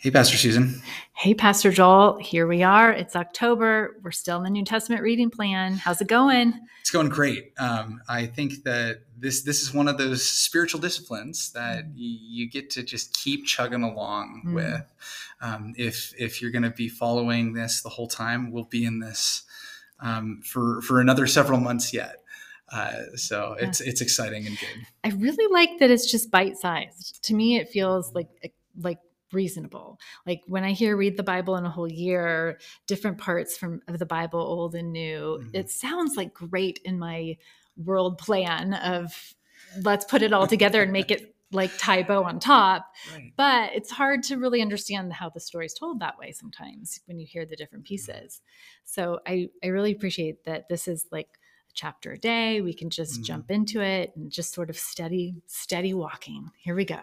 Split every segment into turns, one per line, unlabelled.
Hey, Pastor Susan.
Hey, Pastor Joel. Here we are. It's October. We're still in the New Testament reading plan. How's it going?
It's going great. Um, I think that this this is one of those spiritual disciplines that mm. you, you get to just keep chugging along mm. with. Um, if if you're going to be following this the whole time, we'll be in this um, for for another several months yet. Uh, so yeah. it's it's exciting and good.
I really like that it's just bite sized. To me, it feels like like reasonable. Like when I hear read the Bible in a whole year, different parts from of the Bible, old and new, mm-hmm. it sounds like great in my world plan of let's put it all together and make it like tie bow on top. Right. But it's hard to really understand how the story is told that way sometimes when you hear the different mm-hmm. pieces. So I, I really appreciate that this is like a chapter a day. We can just mm-hmm. jump into it and just sort of steady, steady walking. Here we go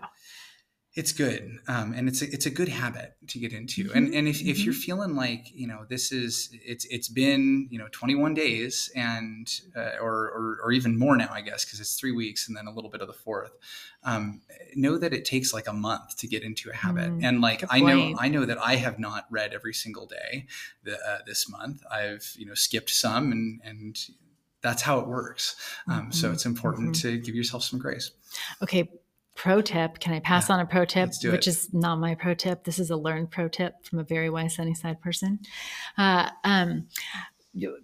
it's good um, and it's a, it's a good habit to get into mm-hmm. and and if, mm-hmm. if you're mm-hmm. feeling like you know this is it's it's been you know 21 days and uh, or, or, or even more now i guess because it's three weeks and then a little bit of the fourth um, know that it takes like a month to get into a habit mm, and like i know i know that i have not read every single day the, uh, this month i've you know skipped some and and that's how it works um, mm-hmm. so it's important mm-hmm. to give yourself some grace
okay pro tip. Can I pass yeah, on a pro tip, which is not my pro tip? This is a learned pro tip from a very wise Sunnyside person. Uh, um,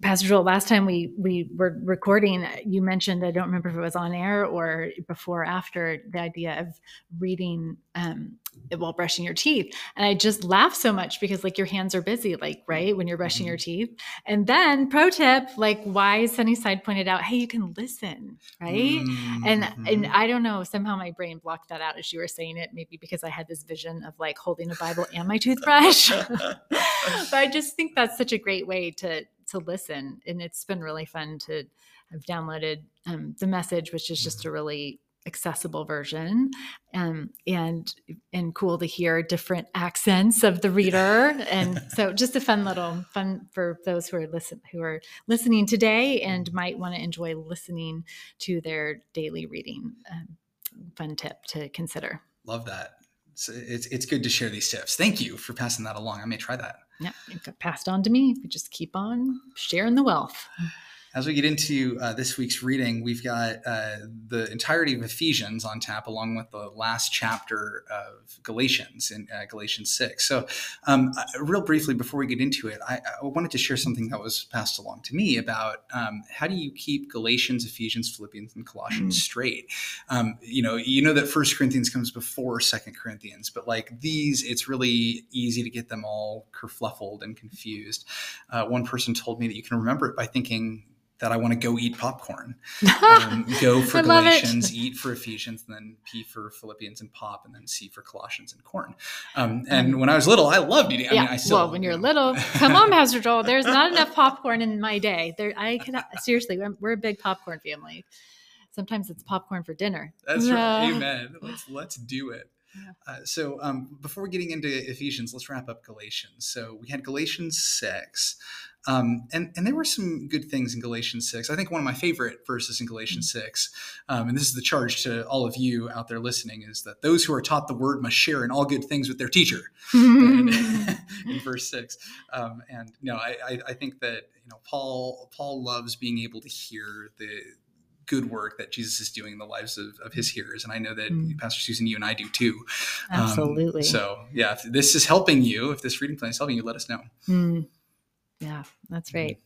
Pastor Joel, last time we we were recording, you mentioned I don't remember if it was on air or before or after the idea of reading um, while brushing your teeth, and I just laughed so much because like your hands are busy, like right when you're brushing mm-hmm. your teeth. And then pro tip, like why Sunnyside pointed out, hey, you can listen, right? Mm-hmm. And and I don't know, somehow my brain blocked that out as you were saying it, maybe because I had this vision of like holding a Bible and my toothbrush. but I just think that's such a great way to to listen, and it's been really fun to have downloaded um, the message, which is just mm-hmm. a really accessible version um, and and cool to hear different accents of the reader and so just a fun little fun for those who are listen who are listening today and might want to enjoy listening to their daily reading um, fun tip to consider.
Love that. So it's, it's good to share these tips. Thank you for passing that along. I may try that
yeah, it got passed on to me. We just keep on sharing the wealth.
As we get into uh, this week's reading, we've got uh, the entirety of Ephesians on tap, along with the last chapter of Galatians in uh, Galatians 6. So, um, uh, real briefly, before we get into it, I, I, wanted to share something that was passed along to me about um, how do you keep Galatians, Ephesians, Philippians, and Colossians mm. straight? Um, you know, you know that First Corinthians comes before Second Corinthians, but like these, it's really easy to get them all kerfluffled and confused. Uh, one person told me that you can remember it by thinking that I want to go eat popcorn. Um, go for Galatians, eat for Ephesians, and then P for Philippians and pop, and then C for Colossians and corn. Um, and um, when I was little, I loved eating. I
yeah.
mean, I still,
well, when you're little, come on, Pastor Joel. There's not enough popcorn in my day. There, I can seriously. We're a big popcorn family. Sometimes it's popcorn for dinner.
That's right. Amen. Let's let's do it. Uh, so um, before getting into Ephesians, let's wrap up Galatians. So we had Galatians six, um, and, and there were some good things in Galatians 6. I think one of my favorite verses in Galatians mm. 6, um, and this is the charge to all of you out there listening, is that those who are taught the word must share in all good things with their teacher in, in, verse 6. Um, and no, I, I think that you know Paul Paul loves being able to hear the good work that Jesus is doing in the lives of, of his hearers. And I know that mm. Pastor Susan, you and I do too.
Um, Absolutely.
so yeah, if this is helping you, if this reading plan is helping you, let us know.
Mm. Yeah, that's right.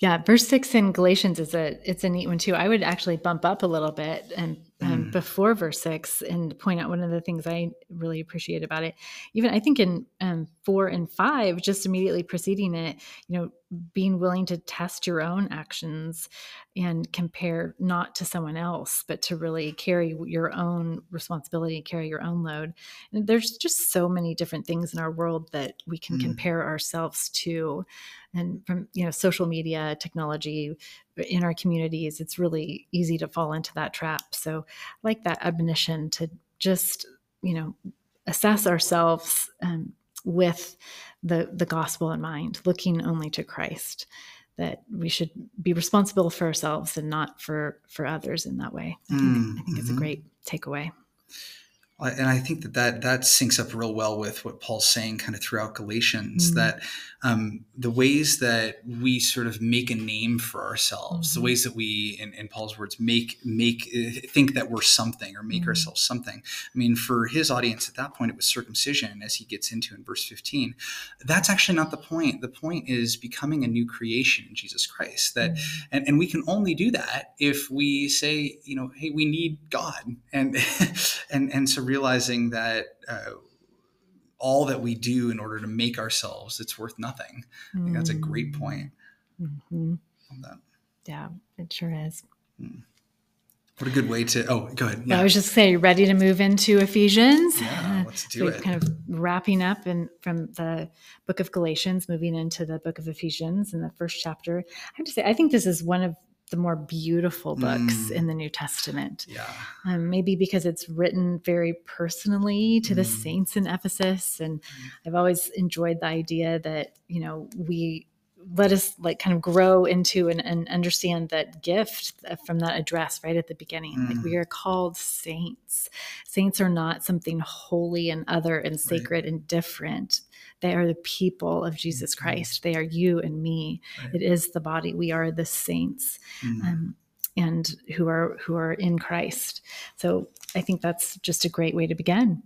Yeah, verse six in Galatians is a it's a neat one too. I would actually bump up a little bit and um, mm. before verse six and point out one of the things I really appreciate about it. Even I think in um, four and five, just immediately preceding it, you know, being willing to test your own actions and compare not to someone else, but to really carry your own responsibility, carry your own load. And there's just so many different things in our world that we can mm. compare ourselves to. And from, you know, social media, technology, in our communities, it's really easy to fall into that trap. So I like that admonition to just, you know, assess ourselves um, with the the gospel in mind, looking only to Christ. That we should be responsible for ourselves and not for for others in that way. I think, mm, I think mm-hmm. it's a mm-hmm. great takeaway.
And I think that, that that syncs up real well with what Paul's saying kind of throughout Galatians mm-hmm. that um, the ways that we sort of make a name for ourselves, mm-hmm. the ways that we, in, in, Paul's words, make make uh, think that we're something or make mm-hmm. ourselves something. I mean, for his audience at that point, it was circumcision, as he gets into in verse 15. That's actually not the point. The point is becoming a new creation in Jesus Christ. That mm-hmm. and, and we can only do that if we say, you know, hey, we need God, and and and so realizing that. Uh, all that we do in order to make ourselves, it's worth nothing. Mm. I think that's a great mm. point.
Mm-hmm. Yeah, it sure is.
Mm. What a good way to. Oh, go ahead. Yeah.
I was just saying, ready to move into Ephesians.
Yeah, let's do so it.
Kind of wrapping up and from the book of Galatians, moving into the book of Ephesians in the first chapter. I have to say, I think this is one of the more beautiful books mm. in the New Testament.
Yeah.
Um, maybe because it's written very personally to mm. the saints in Ephesus. And mm. I've always enjoyed the idea that, you know, we let us like kind of grow into and, and understand that gift from that address right at the beginning. Mm. Like we mm. are called saints. Saints are not something holy and other and sacred right. and different. They are the people of Jesus mm-hmm. Christ. They are you and me. Right. It is the body. We are the saints. Mm. Um, and who are who are in Christ. So I think that's just a great way to begin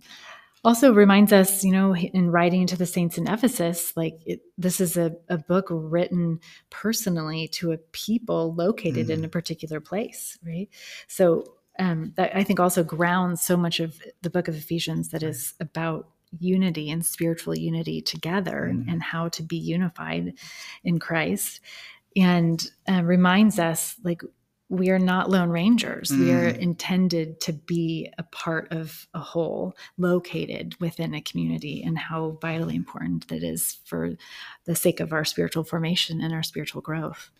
also reminds us, you know, in writing to the saints in Ephesus, like it, this is a, a, book written personally to a people located mm-hmm. in a particular place, right? So um, that I think also grounds so much of the book of Ephesians that is about unity and spiritual unity together mm-hmm. and how to be unified in Christ and uh, reminds us like we are not lone rangers. Mm. We are mm. intended to be a part of a whole located within a community, and how vitally important that is for the sake of our spiritual formation and our spiritual growth.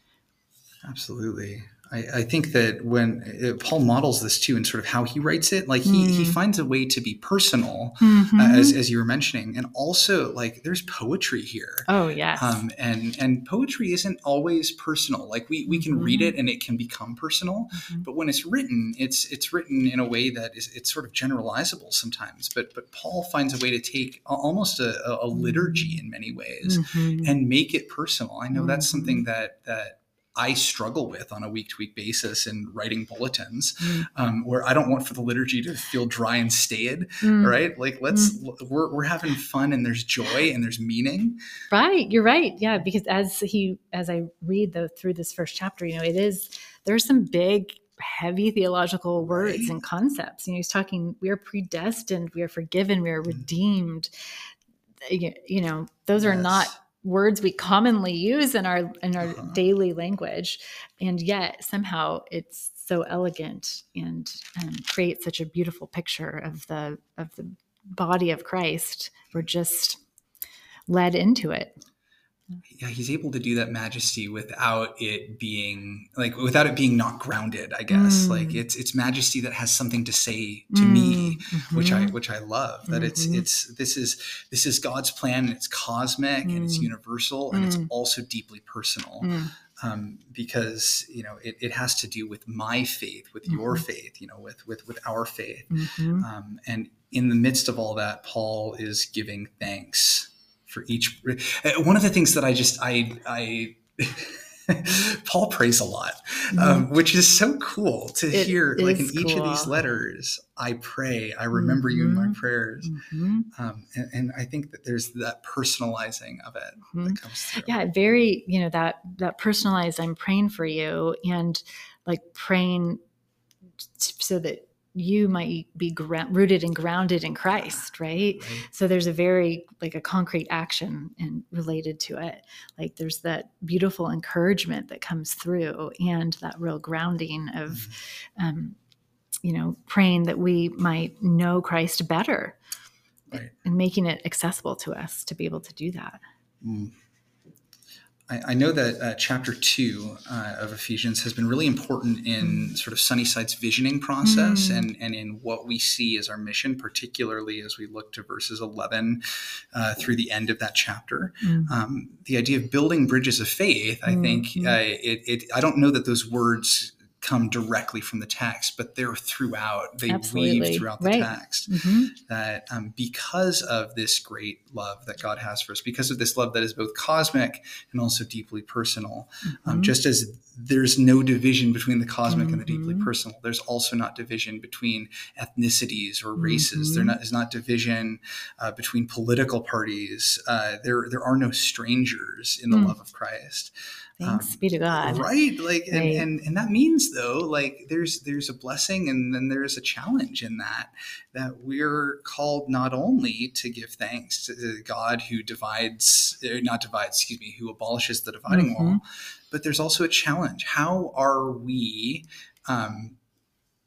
Absolutely. I, I, think that when uh, Paul models this too, and sort of how he writes it, like he, mm. he finds a way to be personal, mm-hmm. uh, as, as you were mentioning, and also like there's poetry here.
Oh yes,
um, and and poetry isn't always personal. Like we we can mm-hmm. read it and it can become personal, mm-hmm. but when it's written, it's it's written in a way that is it's sort of generalizable sometimes. But but Paul finds a way to take almost a, a liturgy in many ways mm-hmm. and make it personal. I know that's something mm-hmm. that that I struggle with on a week to week basis in writing bulletins, mm. um, where I don't want for the liturgy to feel dry and staid, mm. right? Like let's mm. we're we're having fun and there's joy and there's meaning.
Right, you're right. Yeah, because as he as I read the through this first chapter, you know, it is there's some big heavy theological words right. and concepts. You know, he's talking we are predestined, we are forgiven, we are mm. redeemed. You, you know, those yes. are not words we commonly use in our in our uh-huh. daily language and yet somehow it's so elegant and, and creates such a beautiful picture of the of the body of Christ we're just led into it
yeah he's able to do that majesty without it being like without it being not grounded i guess mm. like it's it's majesty that has something to say to mm. me mm-hmm. which i which i love that mm-hmm. it's it's this is this is god's plan and it's cosmic mm. and it's mm. universal and it's mm. also deeply personal mm. um, because you know it, it has to do with my faith with mm-hmm. your faith you know with with with our faith mm-hmm. um, and in the midst of all that paul is giving thanks for each. Uh, one of the things that I just I I. Paul prays a lot, um, mm-hmm. which is so cool to it hear. Like in each of these letters, I pray, I remember mm-hmm. you in my mm-hmm. prayers, mm-hmm. um, and, and, I think that there's that personalizing of it that mm-hmm. comes through.
Yeah, very. You know that that personalized. I'm praying for you, and like praying so that you might be rooted and grounded in Christ, right? right? So there's a very like a concrete action and related to it. Like there's that beautiful encouragement that comes through, and that real grounding of, mm-hmm. um, you know, praying that we might know Christ better, right. and making it accessible to us to be able to do that. Mm.
I, I know that uh, chapter two uh, of Ephesians has been really important in sort of Sunnyside's visioning process mm. and, and in what we see as our mission, particularly as we look to verses 11 uh, through the end of that chapter. Mm. Um, the idea of building bridges of faith, I mm-hmm. think uh, it, it, I don't know that those words come directly from the text, but they're throughout. They Absolutely. weave throughout the right. text. Mm-hmm. That um, because of this great love that God has for us, because of this love that is both cosmic and also deeply personal, um, mm-hmm. um, just as there's no division between the cosmic mm-hmm. and the deeply mm-hmm. personal, there's also not division between ethnicities or races. There mm-hmm. not, is not division uh, between political parties. Uh, there there are no strangers in the mm. love of Christ.
Thanks um, be to God.
Right. Like right. And, and and that means though, like there's there's a blessing and then there's a challenge in that, that we're called not only to give thanks to God who divides uh, not divides, excuse me, who abolishes the dividing mm-hmm. wall, but there's also a challenge. How are we um,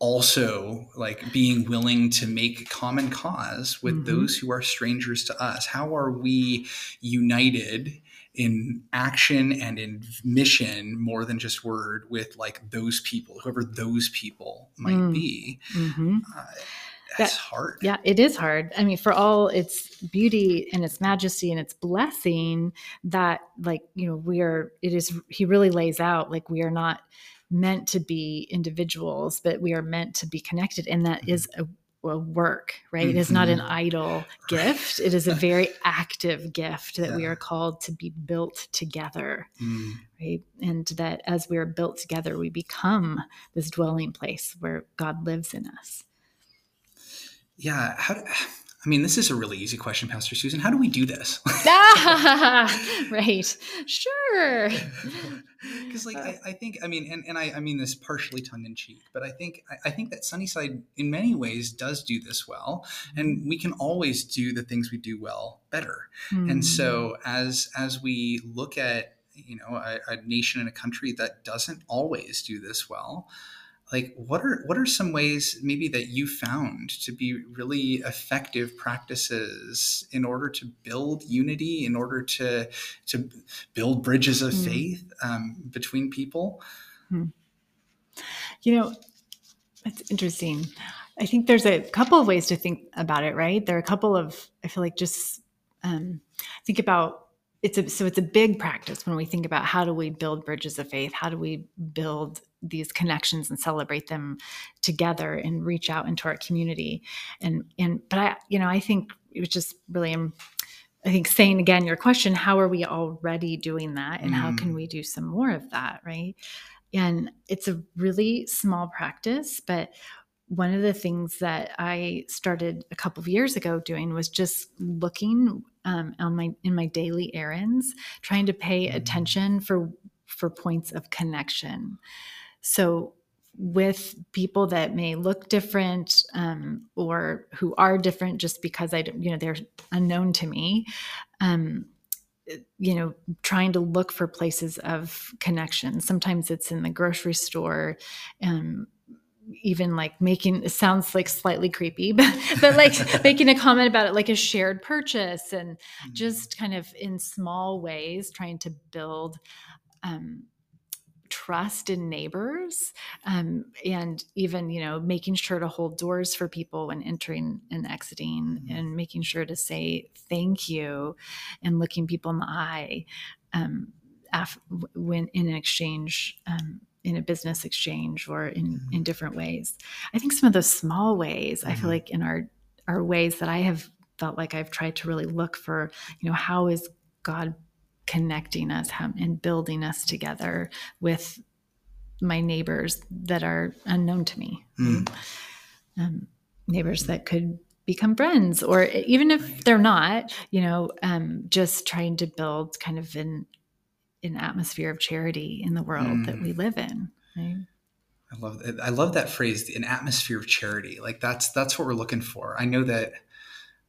also like being willing to make common cause with mm-hmm. those who are strangers to us how are we united in action and in mission more than just word with like those people, whoever those people might mm. be. Mm-hmm. Uh, that's that, hard.
Yeah, it is hard. I mean, for all its beauty and its majesty and its blessing, that like, you know, we are, it is, he really lays out like we are not meant to be individuals, but we are meant to be connected. And that mm-hmm. is a work, right? Mm-hmm. It is not an mm-hmm. idle gift. It is a very active gift that yeah. we are called to be built together, mm. right? And that as we are built together, we become this dwelling place where God lives in us.
Yeah. How do, I mean, this is a really easy question, Pastor Susan. How do we do this?
right. Sure.
Because, like, I, I, think, I mean, and, and I, I mean this partially tongue in cheek, but I think, I, I, think that Sunnyside, in many ways, does do this well, and we can always do the things we do well better. Mm. And so, as as we look at, you know, a, a nation and a country that doesn't always do this well like what are what are some ways maybe that you found to be really effective practices in order to build unity in order to to build bridges of mm. faith um, between people mm.
you know it's interesting i think there's a couple of ways to think about it right there are a couple of i feel like just um, think about it's a so it's a big practice when we think about how do we build bridges of faith how do we build these connections and celebrate them together and reach out into our community and and but i you know i think it was just really um, i think saying again your question how are we already doing that and mm. how can mm. we do some more of that right and it's a really small practice but one of the things that I started a couple of years ago doing was just looking um, on my in my daily errands, trying to pay mm. attention for for points of connection. So, with people that may look different um, or who are different just because I, you know, they're unknown to me, um, you know, trying to look for places of connection. Sometimes it's in the grocery store. Um, even like making it sounds like slightly creepy but, but like making a comment about it like a shared purchase and mm-hmm. just kind of in small ways trying to build um, trust in neighbors um, and even you know making sure to hold doors for people when entering and exiting mm-hmm. and making sure to say thank you and looking people in the eye um, af- when in an exchange um, in a business exchange or in mm-hmm. in different ways i think some of those small ways mm-hmm. i feel mm-hmm. like in our our ways that i have felt like i've tried to really look for you know how is god connecting us and building us together with my neighbors that are unknown to me. Mm. Um, neighbors that could become friends, or even if they're not, you know, um, just trying to build kind of an an atmosphere of charity in the world mm. that we live in. Right?
I love I love that phrase, an atmosphere of charity. Like that's that's what we're looking for. I know that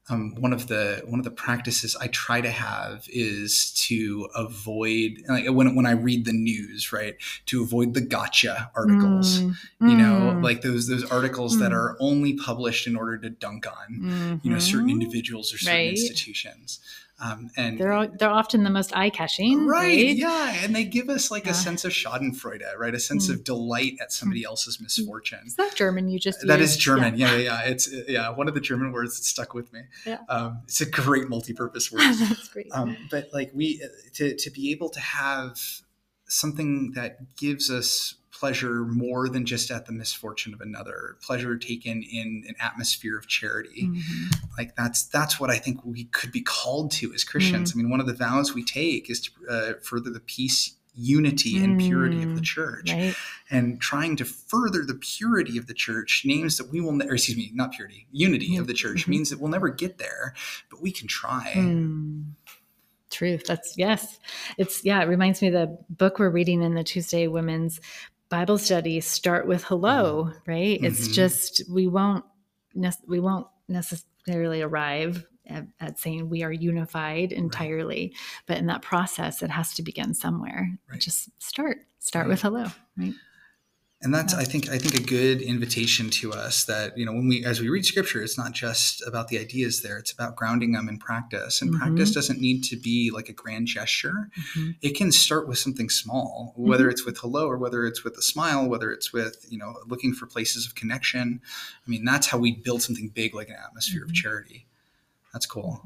um, one of the one of the practices I try to have is to avoid like when when I read the news, right? To avoid the gotcha articles, mm, you know, mm, like those those articles mm. that are only published in order to dunk on, mm-hmm. you know, certain mm-hmm. individuals or certain right. institutions.
Um, and they're they're often the most eye catching, right, right,
Yeah, and they give us like yeah. a sense of Schadenfreude, right? A sense mm. of delight at somebody mm. else's misfortune.
Is that German? You just
that used? is German. Yeah. yeah, yeah, yeah. It's yeah one of the German words that stuck with me. Yeah, um, it's a great multi-purpose word. That's great. Um, but like we to to be able to have something that gives us pleasure more than just at the misfortune of another pleasure taken in an atmosphere of charity mm-hmm. like that's that's what i think we could be called to as christians mm-hmm. i mean one of the vows we take is to uh, further the peace unity and purity of the mm, church right. and trying to further the purity of the church names that we will ne- or excuse me not purity unity mm-hmm. of the church mm-hmm. means that we'll never get there but we can try mm.
truth that's yes it's yeah it reminds me of the book we're reading in the tuesday women's bible study start with hello mm-hmm. right it's mm-hmm. just we won't we won't necessarily arrive at, at, saying we are unified entirely. Right. But in that process, it has to begin somewhere. Right. Just start. Start right. with hello. Right.
And that's, I think, I think a good invitation to us that you know when we, as we read Scripture, it's not just about the ideas there; it's about grounding them in practice. And mm-hmm. practice doesn't need to be like a grand gesture; mm-hmm. it can start with something small, whether mm-hmm. it's with hello or whether it's with a smile, whether it's with you know looking for places of connection. I mean, that's how we build something big, like an atmosphere of mm-hmm. charity. That's cool.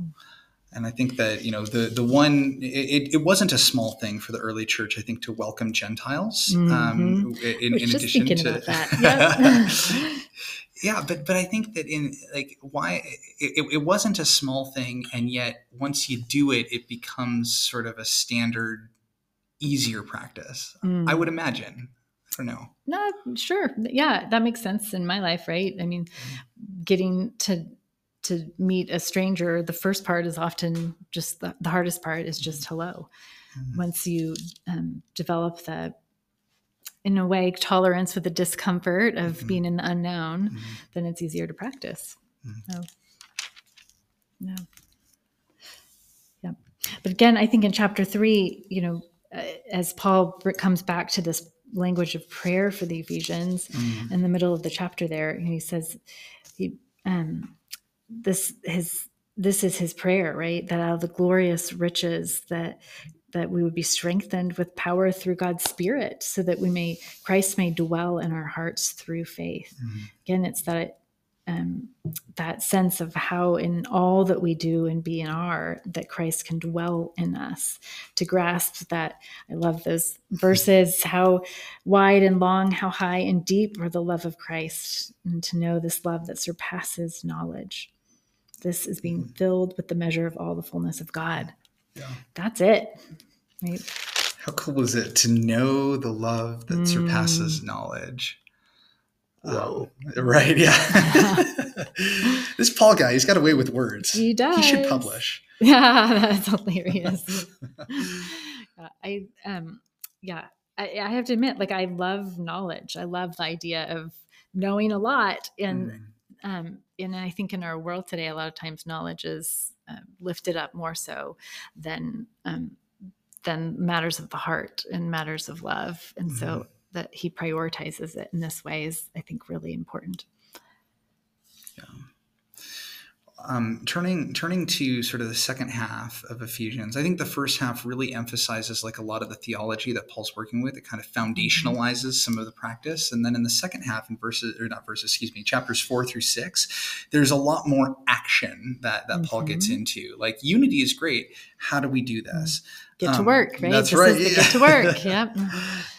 And I think that you know the the one it, it wasn't a small thing for the early church. I think to welcome Gentiles um, mm-hmm. um, in, in addition to that. yeah, but but I think that in like why it, it wasn't a small thing, and yet once you do it, it becomes sort of a standard, easier practice. Mm. I would imagine. I don't know.
No, sure. Yeah, that makes sense in my life, right? I mean, getting to to meet a stranger, the first part is often just the, the hardest part is just mm-hmm. hello. Mm-hmm. Once you um, develop that, in a way, tolerance with the discomfort of mm-hmm. being in the unknown, mm-hmm. then it's easier to practice. Mm-hmm. So, no. Yeah. But again, I think in chapter three, you know, uh, as Paul comes back to this language of prayer for the Ephesians mm-hmm. in the middle of the chapter there, he says, he, um, this his this is his prayer right that out of the glorious riches that that we would be strengthened with power through God's Spirit, so that we may Christ may dwell in our hearts through faith. Mm-hmm. Again, it's that um, that sense of how in all that we do and be and are that Christ can dwell in us. To grasp that, I love those verses. How wide and long, how high and deep are the love of Christ, and to know this love that surpasses knowledge this is being mm-hmm. filled with the measure of all the fullness of God. Yeah. That's it. Right?
How cool is it to know the love that mm. surpasses knowledge? Whoa. Um, right. Yeah. this Paul guy, he's got a way with words.
He does.
He should publish.
Yeah, that's hilarious. I, um, yeah, I, I, have to admit, like, I love knowledge. I love the idea of knowing a lot and, mm. Um, and I think in our world today, a lot of times knowledge is uh, lifted up more so than um, than matters of the heart and matters of love, and mm-hmm. so that he prioritizes it in this way is, I think, really important.
Yeah um, turning turning to sort of the second half of Ephesians, I think the first half really emphasizes like a lot of the theology that Paul's working with. It kind of mm-hmm. foundationalizes some of the practice, and then in the second half, in verses or not verses, excuse me, chapters four through six, there's a lot more action that that mm-hmm. Paul gets mm-hmm. into. Like unity is great. How do we do this? Mm-hmm
get to um, work, right? That's this right. Yeah. get to work. Yep.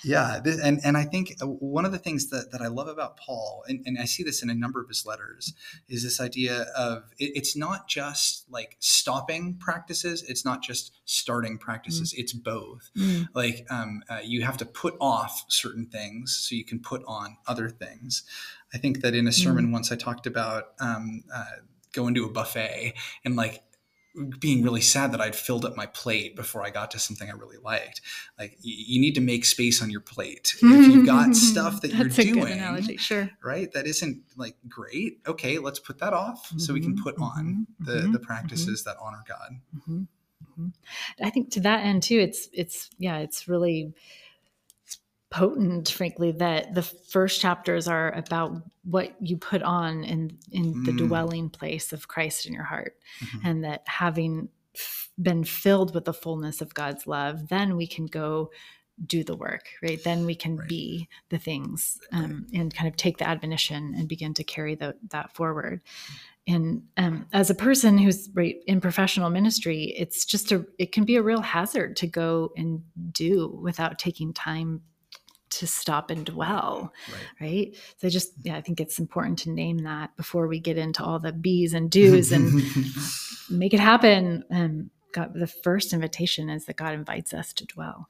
yeah. And, and I think uh, one of the things that, that I love about Paul, and, and I see this in a number of his letters, is this idea of it, it's not just like stopping practices. It's not just starting practices. Mm. It's both. Mm. Like um, uh, you have to put off certain things so you can put on other things. I think that in a sermon mm. once I talked about um, uh, going to a buffet and like being really sad that I'd filled up my plate before I got to something I really liked. Like you, you need to make space on your plate. If you've got stuff that you're doing,
sure,
right? That isn't like great. Okay, let's put that off mm-hmm, so we can put mm-hmm, on the mm-hmm, the practices that honor God. Mm-hmm,
mm-hmm. I think to that end too, it's it's yeah, it's really potent frankly that the first chapters are about what you put on in in the mm. dwelling place of Christ in your heart mm-hmm. and that having f- been filled with the fullness of God's love then we can go do the work right then we can right. be the things um, right. and kind of take the admonition and begin to carry the, that forward and um, as a person who's right in professional ministry it's just a it can be a real hazard to go and do without taking time to stop and dwell right. right, so just yeah i think it's important to name that before we get into all the bees and do's and make it happen. Um god the first invitation is that god invites us to dwell.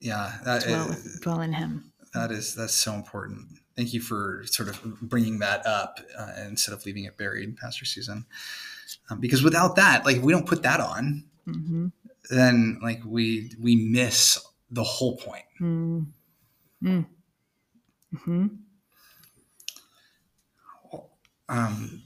Yeah
that, dwell, dwell in him.
that is that's so important. Thank you for sort of bringing that up uh, instead of leaving it buried pastor susan. Um, because without that like if we don't put that on mm-hmm. then like we we miss the whole point. Mm. Mm. hmm Um,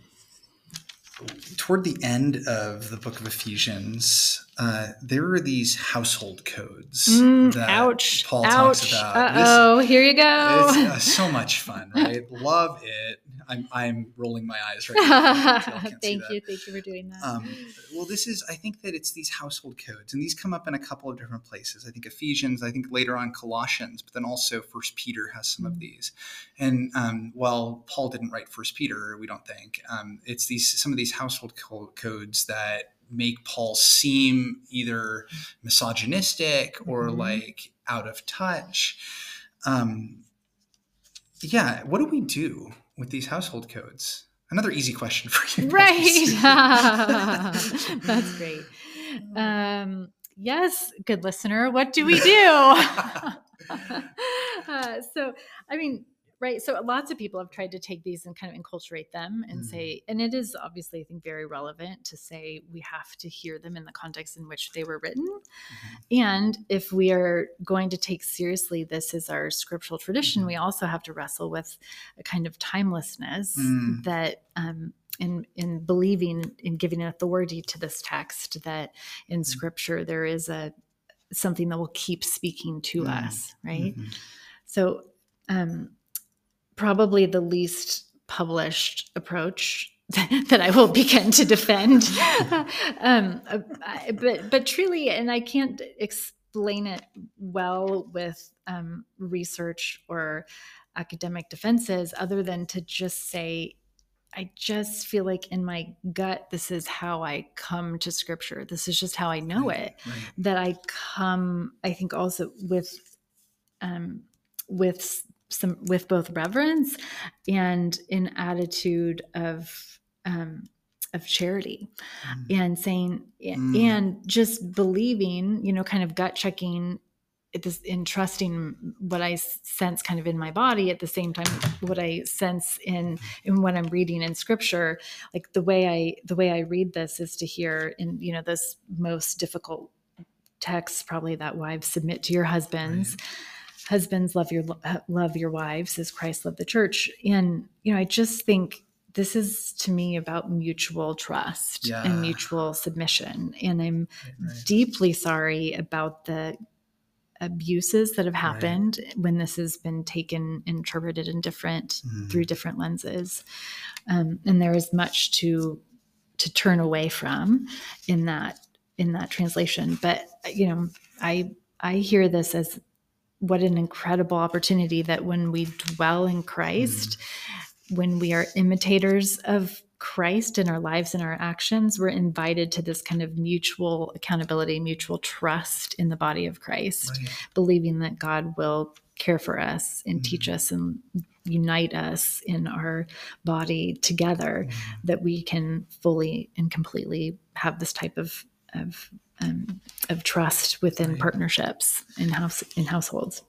toward the end of the book of Ephesians, uh, there are these household codes
mm, that ouch, Paul ouch. talks about. Oh, here you go.
It's uh, so much fun, right? Love it. I'm, I'm rolling my eyes right now.
thank you. Thank you for doing that. Um,
well, this is, I think that it's these household codes, and these come up in a couple of different places. I think Ephesians, I think later on Colossians, but then also First Peter has some mm-hmm. of these. And um, while Paul didn't write First Peter, we don't think, um, it's these some of these household co- codes that make Paul seem either misogynistic or mm-hmm. like out of touch. Um, yeah, what do we do with these household codes? Another easy question for you.
Right. That's great. Um, yes, good listener. What do we do? uh, so, I mean, right so lots of people have tried to take these and kind of enculturate them and mm. say and it is obviously i think very relevant to say we have to hear them in the context in which they were written mm-hmm. and if we are going to take seriously this as our scriptural tradition mm-hmm. we also have to wrestle with a kind of timelessness mm. that um, in in believing in giving authority to this text that in mm. scripture there is a something that will keep speaking to mm. us right mm-hmm. so um probably the least published approach that I will begin to defend. um, but but truly, and I can't explain it well with um, research or academic defenses, other than to just say, I just feel like in my gut, this is how I come to Scripture. This is just how I know right, it. Right. That I come, I think, also with um, with some with both reverence and an attitude of um, of charity mm. and saying mm. and just believing you know kind of gut checking this in trusting what i sense kind of in my body at the same time what i sense in in what i'm reading in scripture like the way i the way i read this is to hear in you know this most difficult text probably that wives submit to your husbands right husbands love your love your wives as Christ loved the church. And you know, I just think this is to me about mutual trust yeah. and mutual submission. And I'm right. deeply sorry about the abuses that have happened right. when this has been taken interpreted in different mm. through different lenses. Um, and there is much to to turn away from in that in that translation. But you know, I I hear this as what an incredible opportunity that when we dwell in Christ, mm. when we are imitators of Christ in our lives and our actions, we're invited to this kind of mutual accountability, mutual trust in the body of Christ, right. believing that God will care for us and mm. teach us and unite us in our body together, mm. that we can fully and completely have this type of, of um, of trust within right. partnerships in house in households.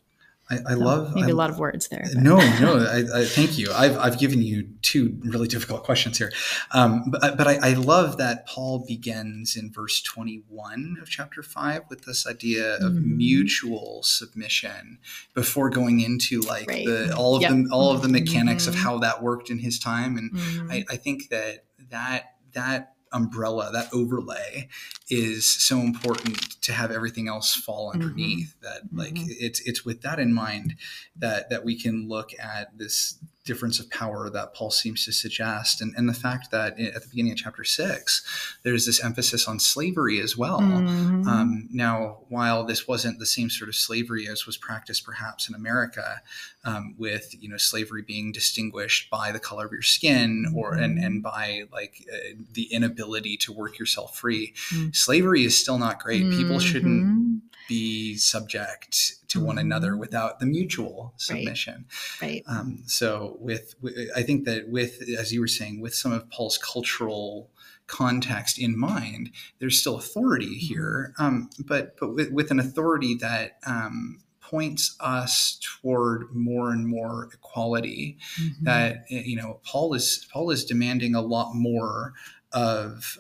I, I so love
maybe
I,
a lot of words there.
But. No, no, I, I, thank you. I've, I've given you two really difficult questions here, um, but but I, love that Paul begins in verse twenty one of chapter five with this idea of mm-hmm. mutual submission before going into like right. the all of yep. the all of the mechanics mm-hmm. of how that worked in his time, and mm-hmm. I, I think that that that umbrella, that overlay is so important to have everything else fall mm-hmm. underneath mm-hmm. that like mm-hmm. it's it's with that in mind that that we can look at this difference of power that Paul seems to suggest, and, and the fact that at the beginning of chapter six, there's this emphasis on slavery as well. Mm-hmm. Um, now, while this wasn't the same sort of slavery as was practiced perhaps in America, um, with you know slavery being distinguished by the color of your skin or and mm-hmm. and by like uh, the inability to work yourself free, mm-hmm. slavery is still not great. People shouldn't be subject to one another mm-hmm. without the mutual submission.
Right. right. Um,
so with, with, I think that with, as you were saying, with some of Paul's cultural context in mind, there's still authority mm-hmm. here, um, but but with, with, an authority that um, points us toward more and more equality. Mm-hmm. That you know, Paul is Paul is demanding a lot more of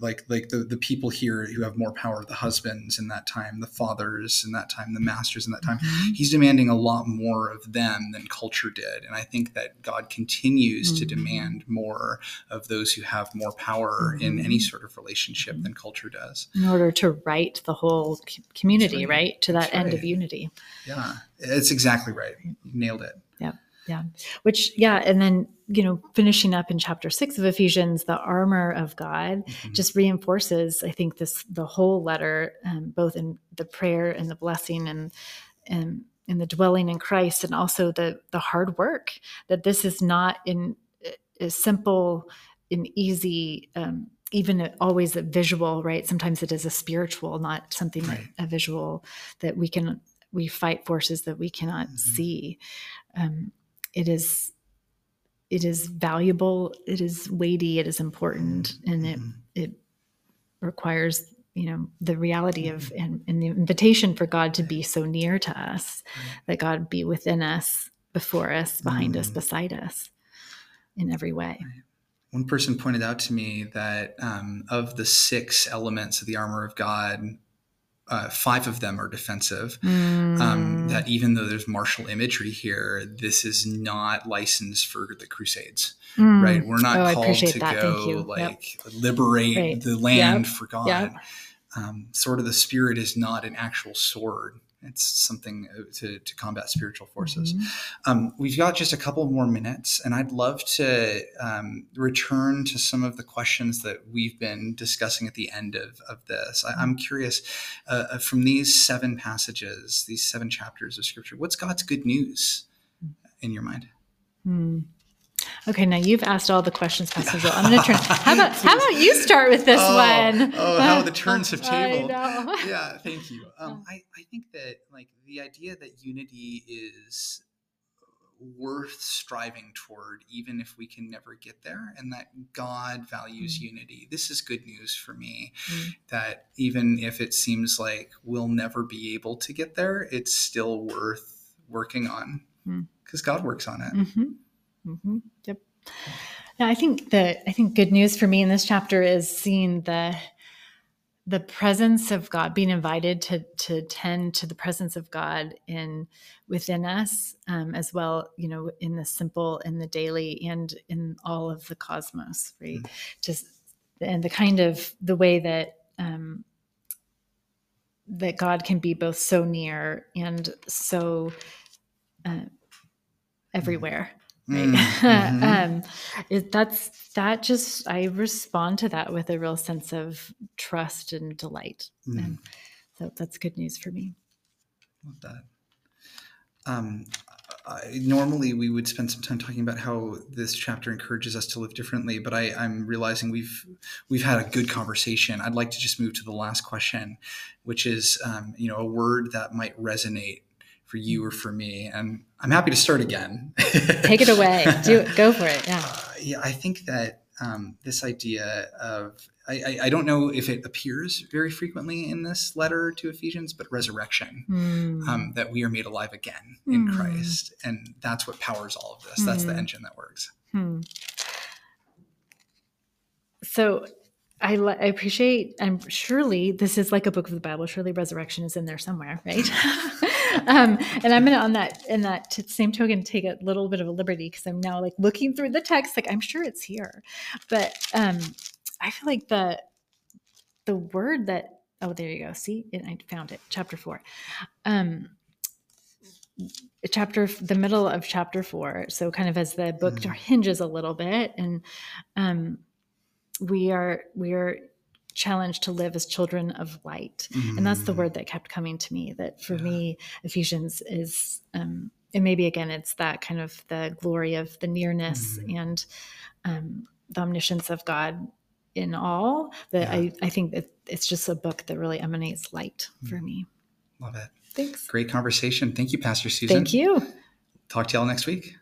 like like the, the people here who have more power the husbands in that time the fathers in that time the masters in that time mm-hmm. he's demanding a lot more of them than culture did and i think that god continues mm-hmm. to demand more of those who have more power mm-hmm. in any sort of relationship than culture does
in order to right the whole community right. right. to that That's end right. of unity
yeah it's exactly right you nailed it
yeah yeah which yeah and then you know finishing up in chapter six of ephesians the armor of god mm-hmm. just reinforces i think this the whole letter um, both in the prayer and the blessing and and in the dwelling in christ and also the the hard work that this is not in a simple and easy um, even always a visual right sometimes it is a spiritual not something right. that, a visual that we can we fight forces that we cannot mm-hmm. see um, it is it is valuable it is weighty it is important and it mm-hmm. it requires you know the reality of mm-hmm. and, and, the invitation for god to be so near to us that god be within us before us behind mm. us beside us in every way
one person pointed out to me that um, of the six elements of the armor of god uh, five of them are defensive. Mm. Um, that even though there's martial imagery here, this is not licensed for the Crusades, mm. right? We're not oh, called to that. go like yep. liberate right. the land yep. for God. Yep. Um, sort of the spirit is not an actual sword. It's something uh, to, to combat spiritual forces. Mm-hmm. Um, we've got just a couple more minutes, and I'd love to um, return to some of the questions that we've been discussing at the end of, of this. I, am curious uh, uh, from these seven passages, these seven chapters of Scripture, what's God's good news in your mind?
Mm. Okay, now you've asked all the questions, Pastor Joel. I'm going to turn. How about how about you start with this
oh,
one?
Oh, how the turns have tabled. yeah, thank you. Um, I I think that like the idea that unity is worth striving toward, even if we can never get there, and that God values mm-hmm. unity. This is good news for me. Mm-hmm. That even if it seems like we'll never be able to get there, it's still worth working on because mm-hmm. God works on it.
Mm-hmm. Mm-hmm. Yep. Now, I think that I think good news for me in this chapter is seeing the the presence of God, being invited to to tend to the presence of God in within us, um, as well, you know, in the simple, in the daily, and in all of the cosmos, right? Mm-hmm. Just and the kind of the way that um, that God can be both so near and so uh, everywhere right mm-hmm. um it, that's that just i respond to that with a real sense of trust and delight mm. and so that's good news for me
love that um I, normally we would spend some time talking about how this chapter encourages us to live differently, but I, I'm realizing we've we've had a good conversation. I'd like to just move to the last question, which is um, you know a word that might resonate for you or for me. And I'm happy to start again.
Take it away. Do it. Go for it. Yeah. Uh,
yeah. I think that um, this idea of I, I, don't know if it appears very frequently in this letter to Ephesians, but resurrection, mm. um, that we are made alive again in mm. Christ. And that's what powers all of this. Mm. That's the hmm. engine that works.
Hmm. So I, I appreciate, I'm surely this is like a book of the Bible. Surely resurrection is in there somewhere, right? um, and I'm gonna on that in that t- same token take a little bit of a liberty because I'm now like looking through the text, like I'm sure it's here, but um, I feel like the the word that oh there you go see I found it chapter four, um, chapter the middle of chapter four. So kind of as the book mm. hinges a little bit and um we are we are challenged to live as children of light mm-hmm. and that's the mm. word that kept coming to me that for yeah. me ephesians is um and maybe again it's that kind of the glory of the nearness mm-hmm. and um the omniscience of god in all that yeah. I, I think that it's just a book that really emanates light mm-hmm. for me
Love it.
Thanks.
Great conversation. Thank you, Pastor Susan.
Thank you.
Talk to y'all next week.